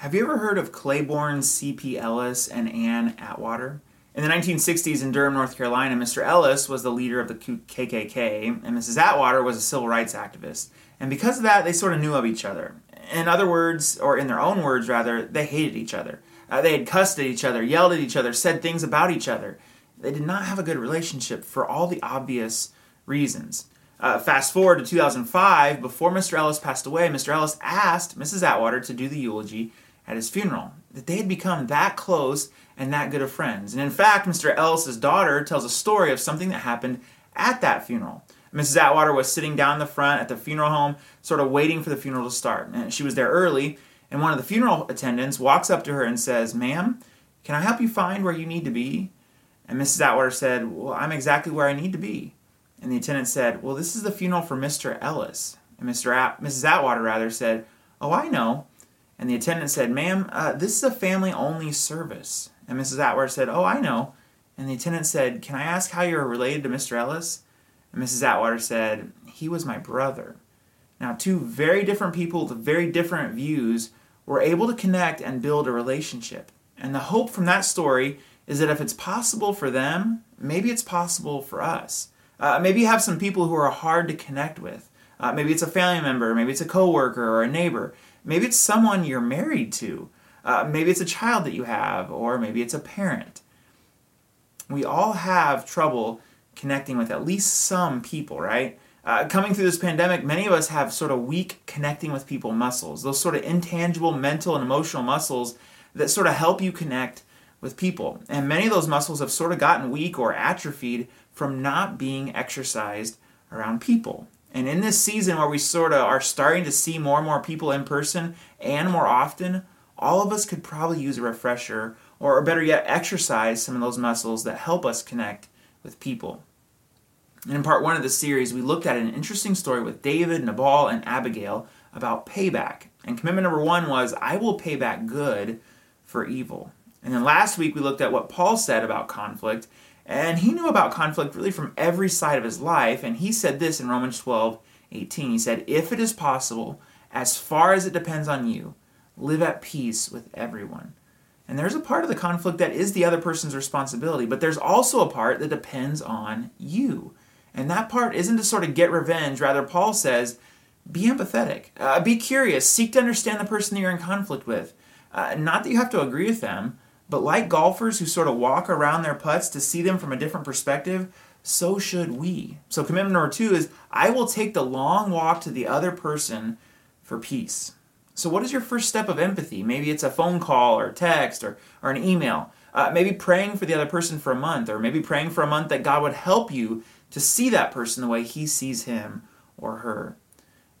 Have you ever heard of Claiborne C.P. Ellis and Ann Atwater? In the 1960s in Durham, North Carolina, Mr. Ellis was the leader of the KKK, and Mrs. Atwater was a civil rights activist. And because of that, they sort of knew of each other. In other words, or in their own words rather, they hated each other. Uh, they had cussed at each other, yelled at each other, said things about each other. They did not have a good relationship for all the obvious reasons. Uh, fast forward to 2005, before Mr. Ellis passed away, Mr. Ellis asked Mrs. Atwater to do the eulogy at his funeral. That they had become that close and that good of friends. And in fact, Mr. Ellis's daughter tells a story of something that happened at that funeral. Mrs. Atwater was sitting down in the front at the funeral home, sort of waiting for the funeral to start. And she was there early, and one of the funeral attendants walks up to her and says, Ma'am, can I help you find where you need to be? And Mrs. Atwater said, Well, I'm exactly where I need to be. And the attendant said, Well, this is the funeral for Mr. Ellis. And Mr. At- Mrs. Atwater rather said, Oh, I know. And the attendant said, Ma'am, uh, this is a family only service. And Mrs. Atwater said, Oh, I know. And the attendant said, Can I ask how you're related to Mr. Ellis? And Mrs. Atwater said, He was my brother. Now, two very different people with very different views were able to connect and build a relationship. And the hope from that story is that if it's possible for them, maybe it's possible for us. Uh, maybe you have some people who are hard to connect with. Uh, maybe it's a family member, maybe it's a coworker or a neighbor. Maybe it's someone you're married to. Uh, maybe it's a child that you have, or maybe it's a parent. We all have trouble connecting with at least some people, right? Uh, coming through this pandemic, many of us have sort of weak connecting with people muscles, those sort of intangible mental and emotional muscles that sort of help you connect with people. And many of those muscles have sort of gotten weak or atrophied from not being exercised around people. And in this season where we sort of are starting to see more and more people in person and more often, all of us could probably use a refresher or better yet, exercise some of those muscles that help us connect with people. And in part one of the series, we looked at an interesting story with David, Nabal, and Abigail about payback. And commitment number one was, I will pay back good for evil. And then last week, we looked at what Paul said about conflict and he knew about conflict really from every side of his life. And he said this in Romans 12 18. He said, If it is possible, as far as it depends on you, live at peace with everyone. And there's a part of the conflict that is the other person's responsibility, but there's also a part that depends on you. And that part isn't to sort of get revenge. Rather, Paul says, be empathetic, uh, be curious, seek to understand the person that you're in conflict with. Uh, not that you have to agree with them, but like golfers who sort of walk around their putts to see them from a different perspective, so should we. So, commitment number two is I will take the long walk to the other person for peace. So, what is your first step of empathy? Maybe it's a phone call or text or, or an email. Uh, maybe praying for the other person for a month, or maybe praying for a month that God would help you to see that person the way He sees him or her.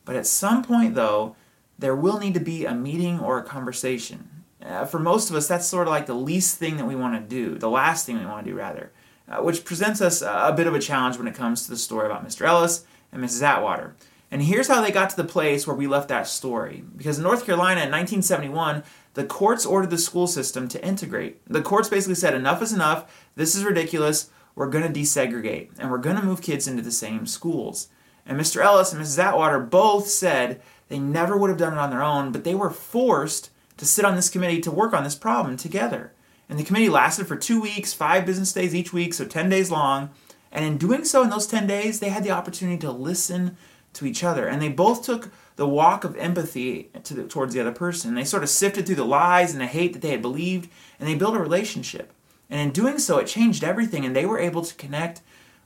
But at some point, though, there will need to be a meeting or a conversation. Uh, for most of us, that's sort of like the least thing that we want to do, the last thing we want to do, rather, uh, which presents us a, a bit of a challenge when it comes to the story about Mr. Ellis and Mrs. Atwater. And here's how they got to the place where we left that story. Because in North Carolina in 1971, the courts ordered the school system to integrate. The courts basically said, enough is enough, this is ridiculous, we're going to desegregate, and we're going to move kids into the same schools. And Mr. Ellis and Mrs. Atwater both said they never would have done it on their own, but they were forced to sit on this committee to work on this problem together. And the committee lasted for two weeks, five business days each week, so 10 days long. And in doing so, in those 10 days, they had the opportunity to listen to each other. And they both took the walk of empathy to the, towards the other person. They sort of sifted through the lies and the hate that they had believed, and they built a relationship. And in doing so, it changed everything, and they were able to connect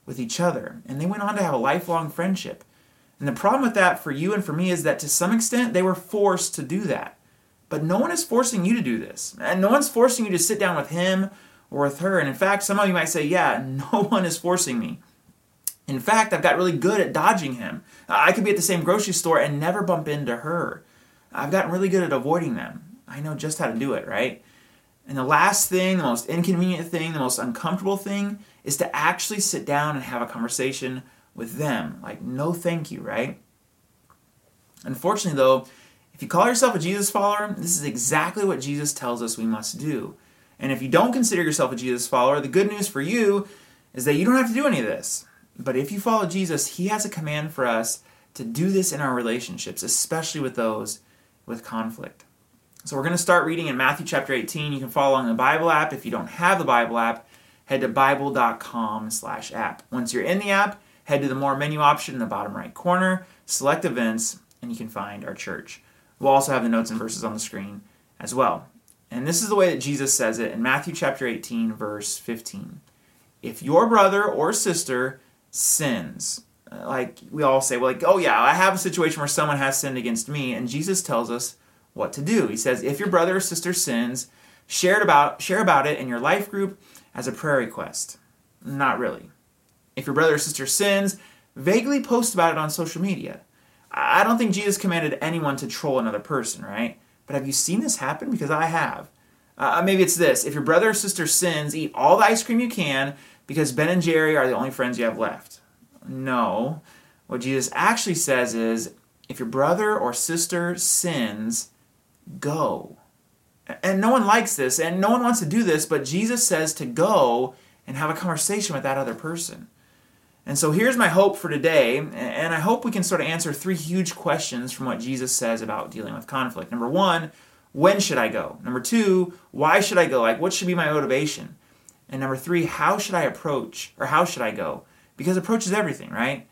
with each other. And they went on to have a lifelong friendship. And the problem with that for you and for me is that to some extent, they were forced to do that. But no one is forcing you to do this. And no one's forcing you to sit down with him or with her. And in fact, some of you might say, yeah, no one is forcing me. In fact, I've got really good at dodging him. I could be at the same grocery store and never bump into her. I've gotten really good at avoiding them. I know just how to do it, right? And the last thing, the most inconvenient thing, the most uncomfortable thing is to actually sit down and have a conversation with them. Like, no thank you, right? Unfortunately, though, if you call yourself a Jesus follower, this is exactly what Jesus tells us we must do. And if you don't consider yourself a Jesus follower, the good news for you is that you don't have to do any of this. But if you follow Jesus, He has a command for us to do this in our relationships, especially with those with conflict. So we're going to start reading in Matthew chapter 18. You can follow along the Bible app. If you don't have the Bible app, head to bible.com slash app. Once you're in the app, head to the More menu option in the bottom right corner, select events, and you can find our church. We'll also have the notes and verses on the screen as well. And this is the way that Jesus says it in Matthew chapter 18, verse 15. If your brother or sister sins, uh, like we all say, well, like, oh yeah, I have a situation where someone has sinned against me, and Jesus tells us what to do. He says, if your brother or sister sins, share about share about it in your life group as a prayer request. Not really. If your brother or sister sins, vaguely post about it on social media. I don't think Jesus commanded anyone to troll another person, right? But have you seen this happen? Because I have. Uh, maybe it's this: if your brother or sister sins, eat all the ice cream you can because Ben and Jerry are the only friends you have left. No. What Jesus actually says is if your brother or sister sins, go. And no one likes this, and no one wants to do this, but Jesus says to go and have a conversation with that other person. And so here's my hope for today, and I hope we can sort of answer three huge questions from what Jesus says about dealing with conflict. Number one, when should I go? Number two, why should I go? Like, what should be my motivation? And number three, how should I approach, or how should I go? Because approach is everything, right?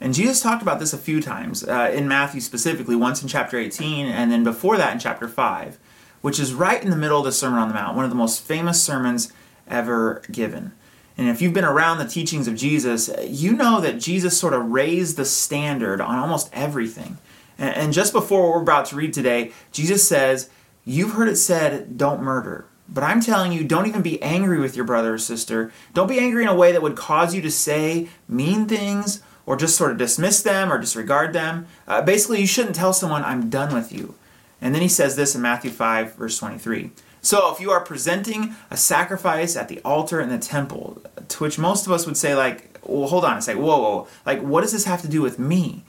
And Jesus talked about this a few times uh, in Matthew specifically, once in chapter 18, and then before that in chapter 5, which is right in the middle of the Sermon on the Mount, one of the most famous sermons ever given. And if you've been around the teachings of Jesus, you know that Jesus sort of raised the standard on almost everything. And just before what we're about to read today, Jesus says, You've heard it said, don't murder. But I'm telling you, don't even be angry with your brother or sister. Don't be angry in a way that would cause you to say mean things or just sort of dismiss them or disregard them. Uh, basically, you shouldn't tell someone, I'm done with you. And then he says this in Matthew 5, verse 23. So if you are presenting a sacrifice at the altar in the temple, to which most of us would say, like, well, hold on a second, whoa, whoa, like, what does this have to do with me?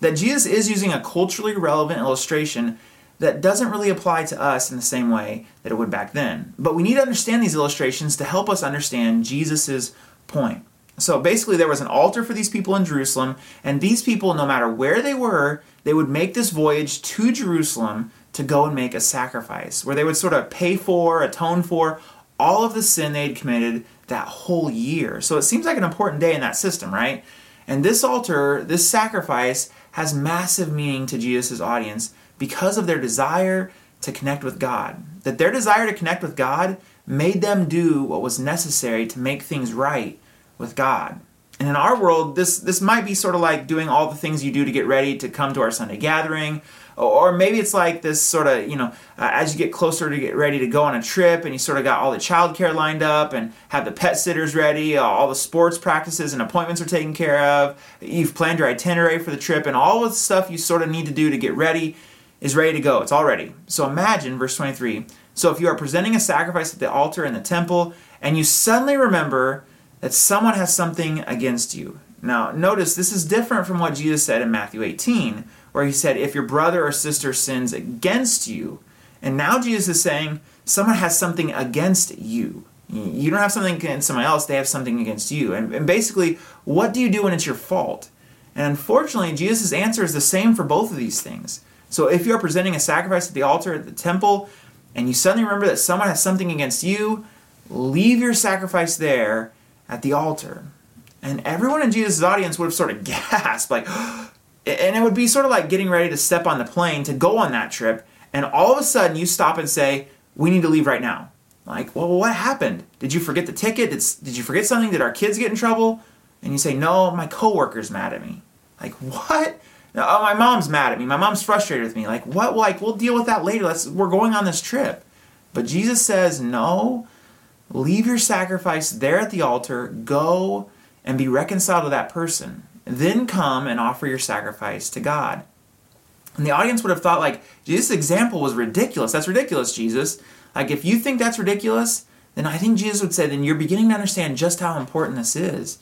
That Jesus is using a culturally relevant illustration that doesn't really apply to us in the same way that it would back then. But we need to understand these illustrations to help us understand Jesus' point. So basically, there was an altar for these people in Jerusalem, and these people, no matter where they were, they would make this voyage to Jerusalem to go and make a sacrifice, where they would sort of pay for, atone for all of the sin they'd committed that whole year. So it seems like an important day in that system, right? And this altar, this sacrifice, has massive meaning to Jesus' audience because of their desire to connect with God. That their desire to connect with God made them do what was necessary to make things right with God. And in our world, this this might be sort of like doing all the things you do to get ready to come to our Sunday gathering, or maybe it's like this sort of you know uh, as you get closer to get ready to go on a trip, and you sort of got all the childcare lined up and have the pet sitters ready, uh, all the sports practices and appointments are taken care of. You've planned your itinerary for the trip, and all the stuff you sort of need to do to get ready is ready to go. It's all ready. So imagine verse 23. So if you are presenting a sacrifice at the altar in the temple, and you suddenly remember that someone has something against you. Now, notice this is different from what Jesus said in Matthew 18, where he said, If your brother or sister sins against you, and now Jesus is saying, someone has something against you. You don't have something against someone else, they have something against you. And, and basically, what do you do when it's your fault? And unfortunately, Jesus' answer is the same for both of these things. So if you're presenting a sacrifice at the altar at the temple, and you suddenly remember that someone has something against you, leave your sacrifice there at the altar. And everyone in Jesus' audience would have sort of gasped, like, and it would be sort of like getting ready to step on the plane to go on that trip, and all of a sudden you stop and say, We need to leave right now. Like, well, what happened? Did you forget the ticket? Did, did you forget something? Did our kids get in trouble? And you say, No, my coworker's mad at me. Like, what? Oh, my mom's mad at me. My mom's frustrated with me. Like, what? Like, we'll deal with that later. Let's, we're going on this trip. But Jesus says, No, Leave your sacrifice there at the altar, go and be reconciled to that person. Then come and offer your sacrifice to God. And the audience would have thought, like, Jesus' example was ridiculous. That's ridiculous, Jesus. Like, if you think that's ridiculous, then I think Jesus would say, then you're beginning to understand just how important this is.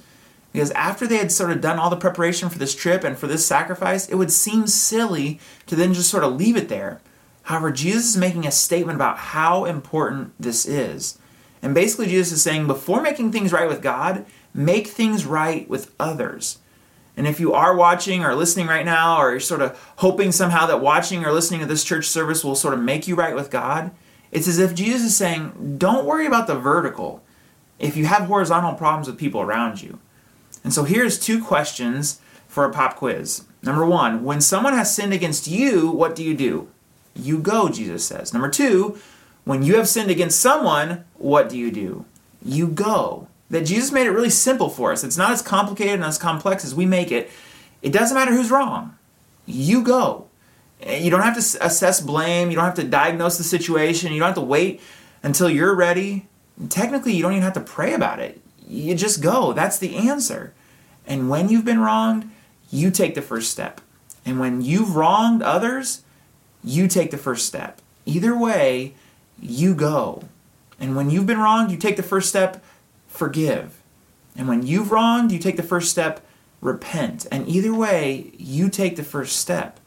Because after they had sort of done all the preparation for this trip and for this sacrifice, it would seem silly to then just sort of leave it there. However, Jesus is making a statement about how important this is. And basically, Jesus is saying, before making things right with God, make things right with others. And if you are watching or listening right now, or you're sort of hoping somehow that watching or listening to this church service will sort of make you right with God, it's as if Jesus is saying, don't worry about the vertical if you have horizontal problems with people around you. And so here's two questions for a pop quiz. Number one, when someone has sinned against you, what do you do? You go, Jesus says. Number two, when you have sinned against someone, what do you do? You go. That Jesus made it really simple for us. It's not as complicated and as complex as we make it. It doesn't matter who's wrong. You go. Eh, you don't have to assess blame. You don't have to diagnose the situation. You don't have to wait until you're ready. Technically, you don't even have to pray about it. You just go. That's the answer. And when you've been wronged, you take the first step. And when you've wronged others, you take the first step. Either way, you go. And when you've been wronged, you take the first step, forgive. And when you've wronged, you take the first step, repent. And either way, you take the first step.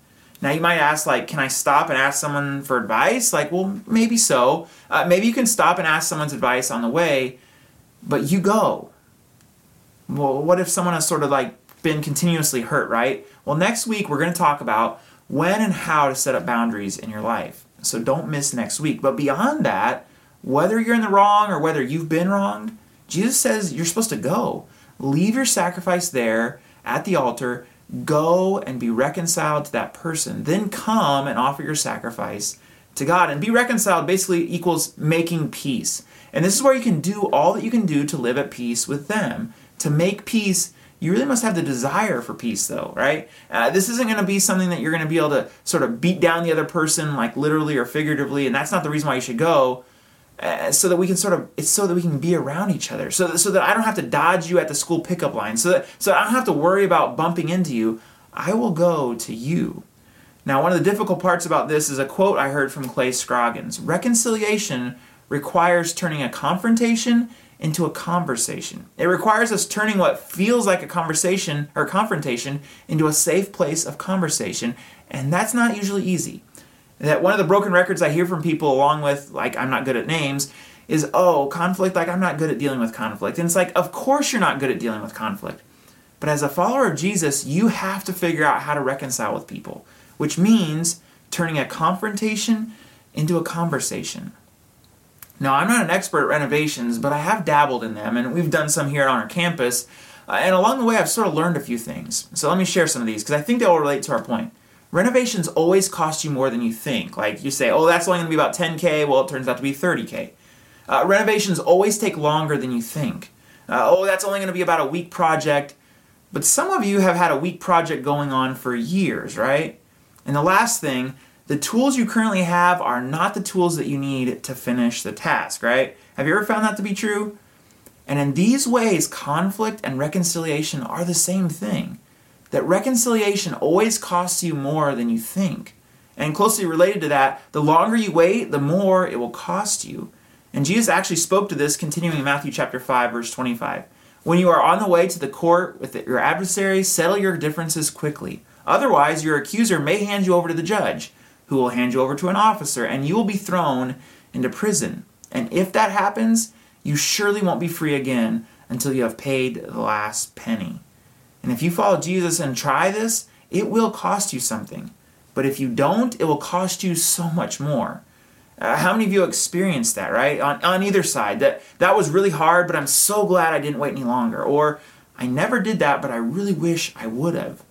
Now you might ask, like, can I stop and ask someone for advice? Like, well, maybe so. Uh, maybe you can stop and ask someone's advice on the way, but you go. Well, what if someone has sort of like been continuously hurt, right? Well, next week we're going to talk about when and how to set up boundaries in your life. So don't miss next week. But beyond that, whether you're in the wrong or whether you've been wronged, Jesus says you're supposed to go. Leave your sacrifice there at the altar, go and be reconciled to that person. Then come and offer your sacrifice to God. And be reconciled basically equals making peace. And this is where you can do all that you can do to live at peace with them. To make peace you really must have the desire for peace, though, right? Uh, this isn't going to be something that you're going to be able to sort of beat down the other person, like literally or figuratively, and that's not the reason why you should go. Uh, so that we can sort of it's so that we can be around each other so that, so that I don't have to dodge you at the school pickup line so that so I don't have to worry about bumping into you I will go to you now one of the difficult parts about this is a quote I heard from Clay Scroggins reconciliation requires turning a confrontation into a conversation. It requires us turning what feels like a conversation or confrontation into a safe place of conversation, and that's not usually easy. That one of the broken records I hear from people, along with like I'm not good at names, is oh conflict. Like I'm not good at dealing with conflict, and it's like of course you're not good at dealing with conflict, but as a follower of Jesus, you have to figure out how to reconcile with people, which means turning a confrontation into a conversation. Now, I'm not an expert at renovations, but I have dabbled in them, and we've done some here on our campus. Uh, and along the way, I've sort of learned a few things. So let me share some of these because I think they will relate to our point. Renovations always cost you more than you think. Like you say, oh, that's only going to be about 10K. Well, it turns out to be 30K. Uh, renovations always take longer than you think. Uh, oh, that's only going to be about a week project. But some of you have had a week project going on for years, right? And the last thing, the tools you currently have are not the tools that you need to finish the task, right? Have you ever found that to be true? And in these ways, conflict and reconciliation are the same thing. That reconciliation always costs you more than you think. And closely related to that, the longer you wait, the more it will cost you. And Jesus actually spoke to this continuing in Matthew chapter 5 verse 25. When you are on the way to the court with your adversary, settle your differences quickly. Otherwise, your accuser may hand you over to the judge who will hand you over to an officer, and you will be thrown into prison. And if that happens, you surely won't be free again until you have paid the last penny. And if you follow Jesus and try this, it will cost you something. But if you don't, it will cost you so much more. Uh, how many of you experienced that, right? On, on either side, that that was really hard, but I'm so glad I didn't wait any longer. Or I never did that, but I really wish I would have.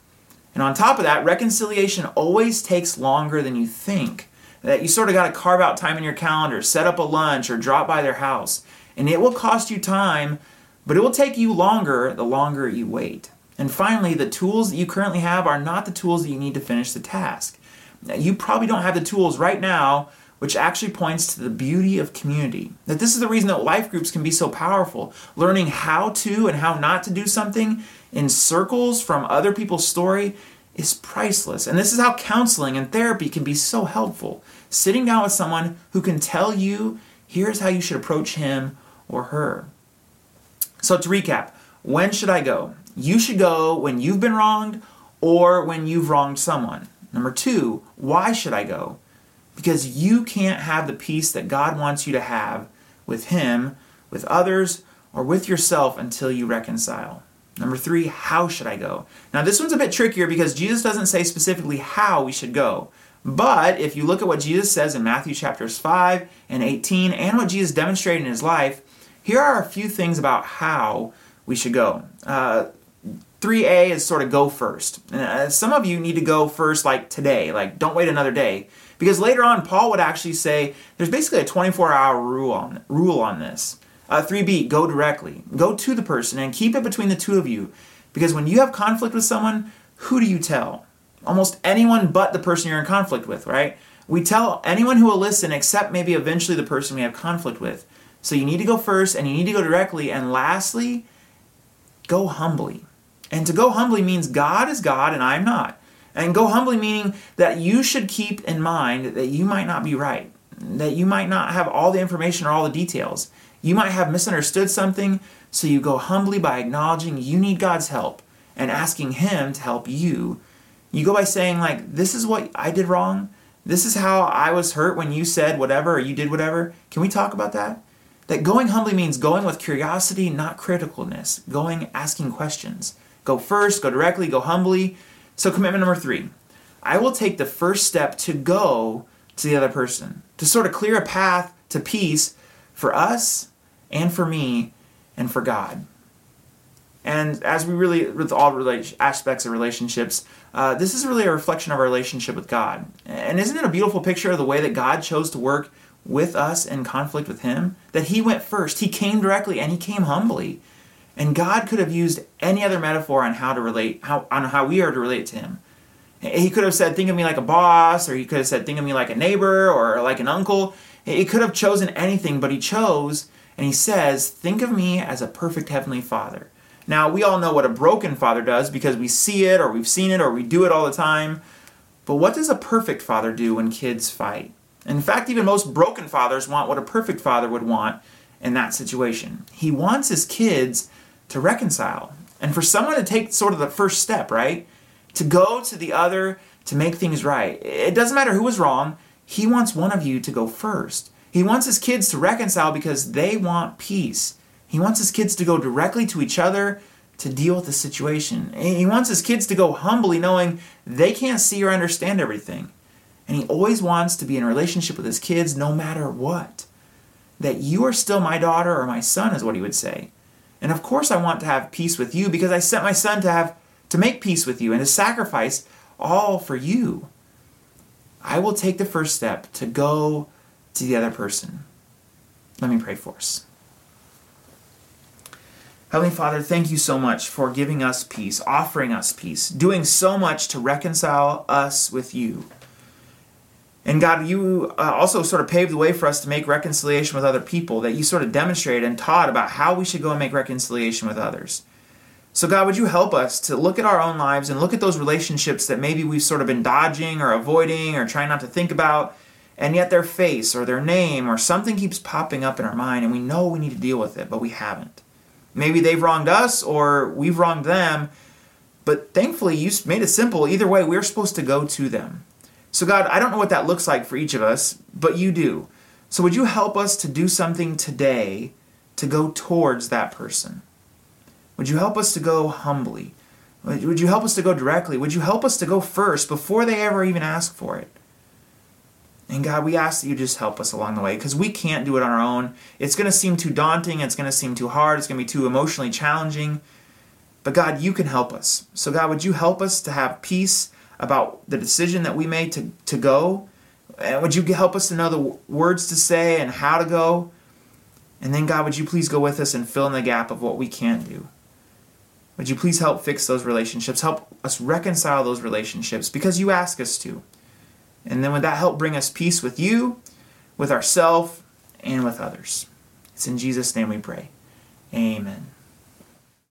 And on top of that, reconciliation always takes longer than you think. That you sort of got to carve out time in your calendar, set up a lunch, or drop by their house. And it will cost you time, but it will take you longer the longer you wait. And finally, the tools that you currently have are not the tools that you need to finish the task. You probably don't have the tools right now, which actually points to the beauty of community. That this is the reason that life groups can be so powerful. Learning how to and how not to do something in circles from other people's story is priceless. And this is how counseling and therapy can be so helpful. Sitting down with someone who can tell you, here's how you should approach him or her. So to recap, when should I go? You should go when you've been wronged or when you've wronged someone. Number two, why should I go? Because you can't have the peace that God wants you to have with Him, with others, or with yourself until you reconcile. Number three, how should I go? Now, this one's a bit trickier because Jesus doesn't say specifically how we should go. But if you look at what Jesus says in Matthew chapters 5 and 18 and what Jesus demonstrated in his life, here are a few things about how we should go. Uh, 3A is sort of go first. Uh, some of you need to go first, like today, like don't wait another day. Because later on, Paul would actually say there's basically a 24 hour rule on, rule on this. Uh, 3B, go directly. Go to the person and keep it between the two of you. Because when you have conflict with someone, who do you tell? Almost anyone but the person you're in conflict with, right? We tell anyone who will listen except maybe eventually the person we have conflict with. So you need to go first and you need to go directly. And lastly, go humbly. And to go humbly means God is God and I'm not. And go humbly meaning that you should keep in mind that you might not be right, that you might not have all the information or all the details. You might have misunderstood something, so you go humbly by acknowledging you need God's help and asking Him to help you. You go by saying, like, this is what I did wrong. This is how I was hurt when you said whatever or you did whatever. Can we talk about that? That going humbly means going with curiosity, not criticalness. Going asking questions. Go first, go directly, go humbly. So, commitment number three I will take the first step to go to the other person, to sort of clear a path to peace for us and for me and for God. And as we really, with all aspects of relationships, uh, this is really a reflection of our relationship with God. And isn't it a beautiful picture of the way that God chose to work with us in conflict with Him? That He went first, He came directly, and He came humbly. And God could have used any other metaphor on how to relate, how, on how we are to relate to Him. He could have said, Think of me like a boss, or He could have said, Think of me like a neighbor, or like an uncle. He could have chosen anything, but He chose, and He says, Think of me as a perfect Heavenly Father. Now, we all know what a broken father does because we see it, or we've seen it, or we do it all the time. But what does a perfect father do when kids fight? In fact, even most broken fathers want what a perfect father would want in that situation. He wants his kids to reconcile. And for someone to take sort of the first step, right? To go to the other to make things right. It doesn't matter who was wrong, he wants one of you to go first. He wants his kids to reconcile because they want peace. He wants his kids to go directly to each other to deal with the situation. He wants his kids to go humbly, knowing they can't see or understand everything. And he always wants to be in a relationship with his kids no matter what. That you are still my daughter or my son, is what he would say. And of course, I want to have peace with you because I sent my son to have to make peace with you and to sacrifice all for you. I will take the first step to go to the other person. Let me pray for us. Heavenly Father, thank you so much for giving us peace, offering us peace, doing so much to reconcile us with you. And God, you uh, also sort of paved the way for us to make reconciliation with other people, that you sort of demonstrated and taught about how we should go and make reconciliation with others. So, God, would you help us to look at our own lives and look at those relationships that maybe we've sort of been dodging or avoiding or trying not to think about, and yet their face or their name or something keeps popping up in our mind, and we know we need to deal with it, but we haven't. Maybe they've wronged us or we've wronged them. But thankfully, you made it simple. Either way, we're supposed to go to them. So, God, I don't know what that looks like for each of us, but you do. So, would you help us to do something today to go towards that person? Would you help us to go humbly? Would you help us to go directly? Would you help us to go first before they ever even ask for it? And God, we ask that you just help us along the way because we can't do it on our own. It's going to seem too daunting. It's going to seem too hard. It's going to be too emotionally challenging. But God, you can help us. So, God, would you help us to have peace about the decision that we made to, to go? And would you help us to know the words to say and how to go? And then, God, would you please go with us and fill in the gap of what we can't do? Would you please help fix those relationships? Help us reconcile those relationships because you ask us to. And then would that help bring us peace with you, with ourselves, and with others? It's in Jesus' name we pray. Amen.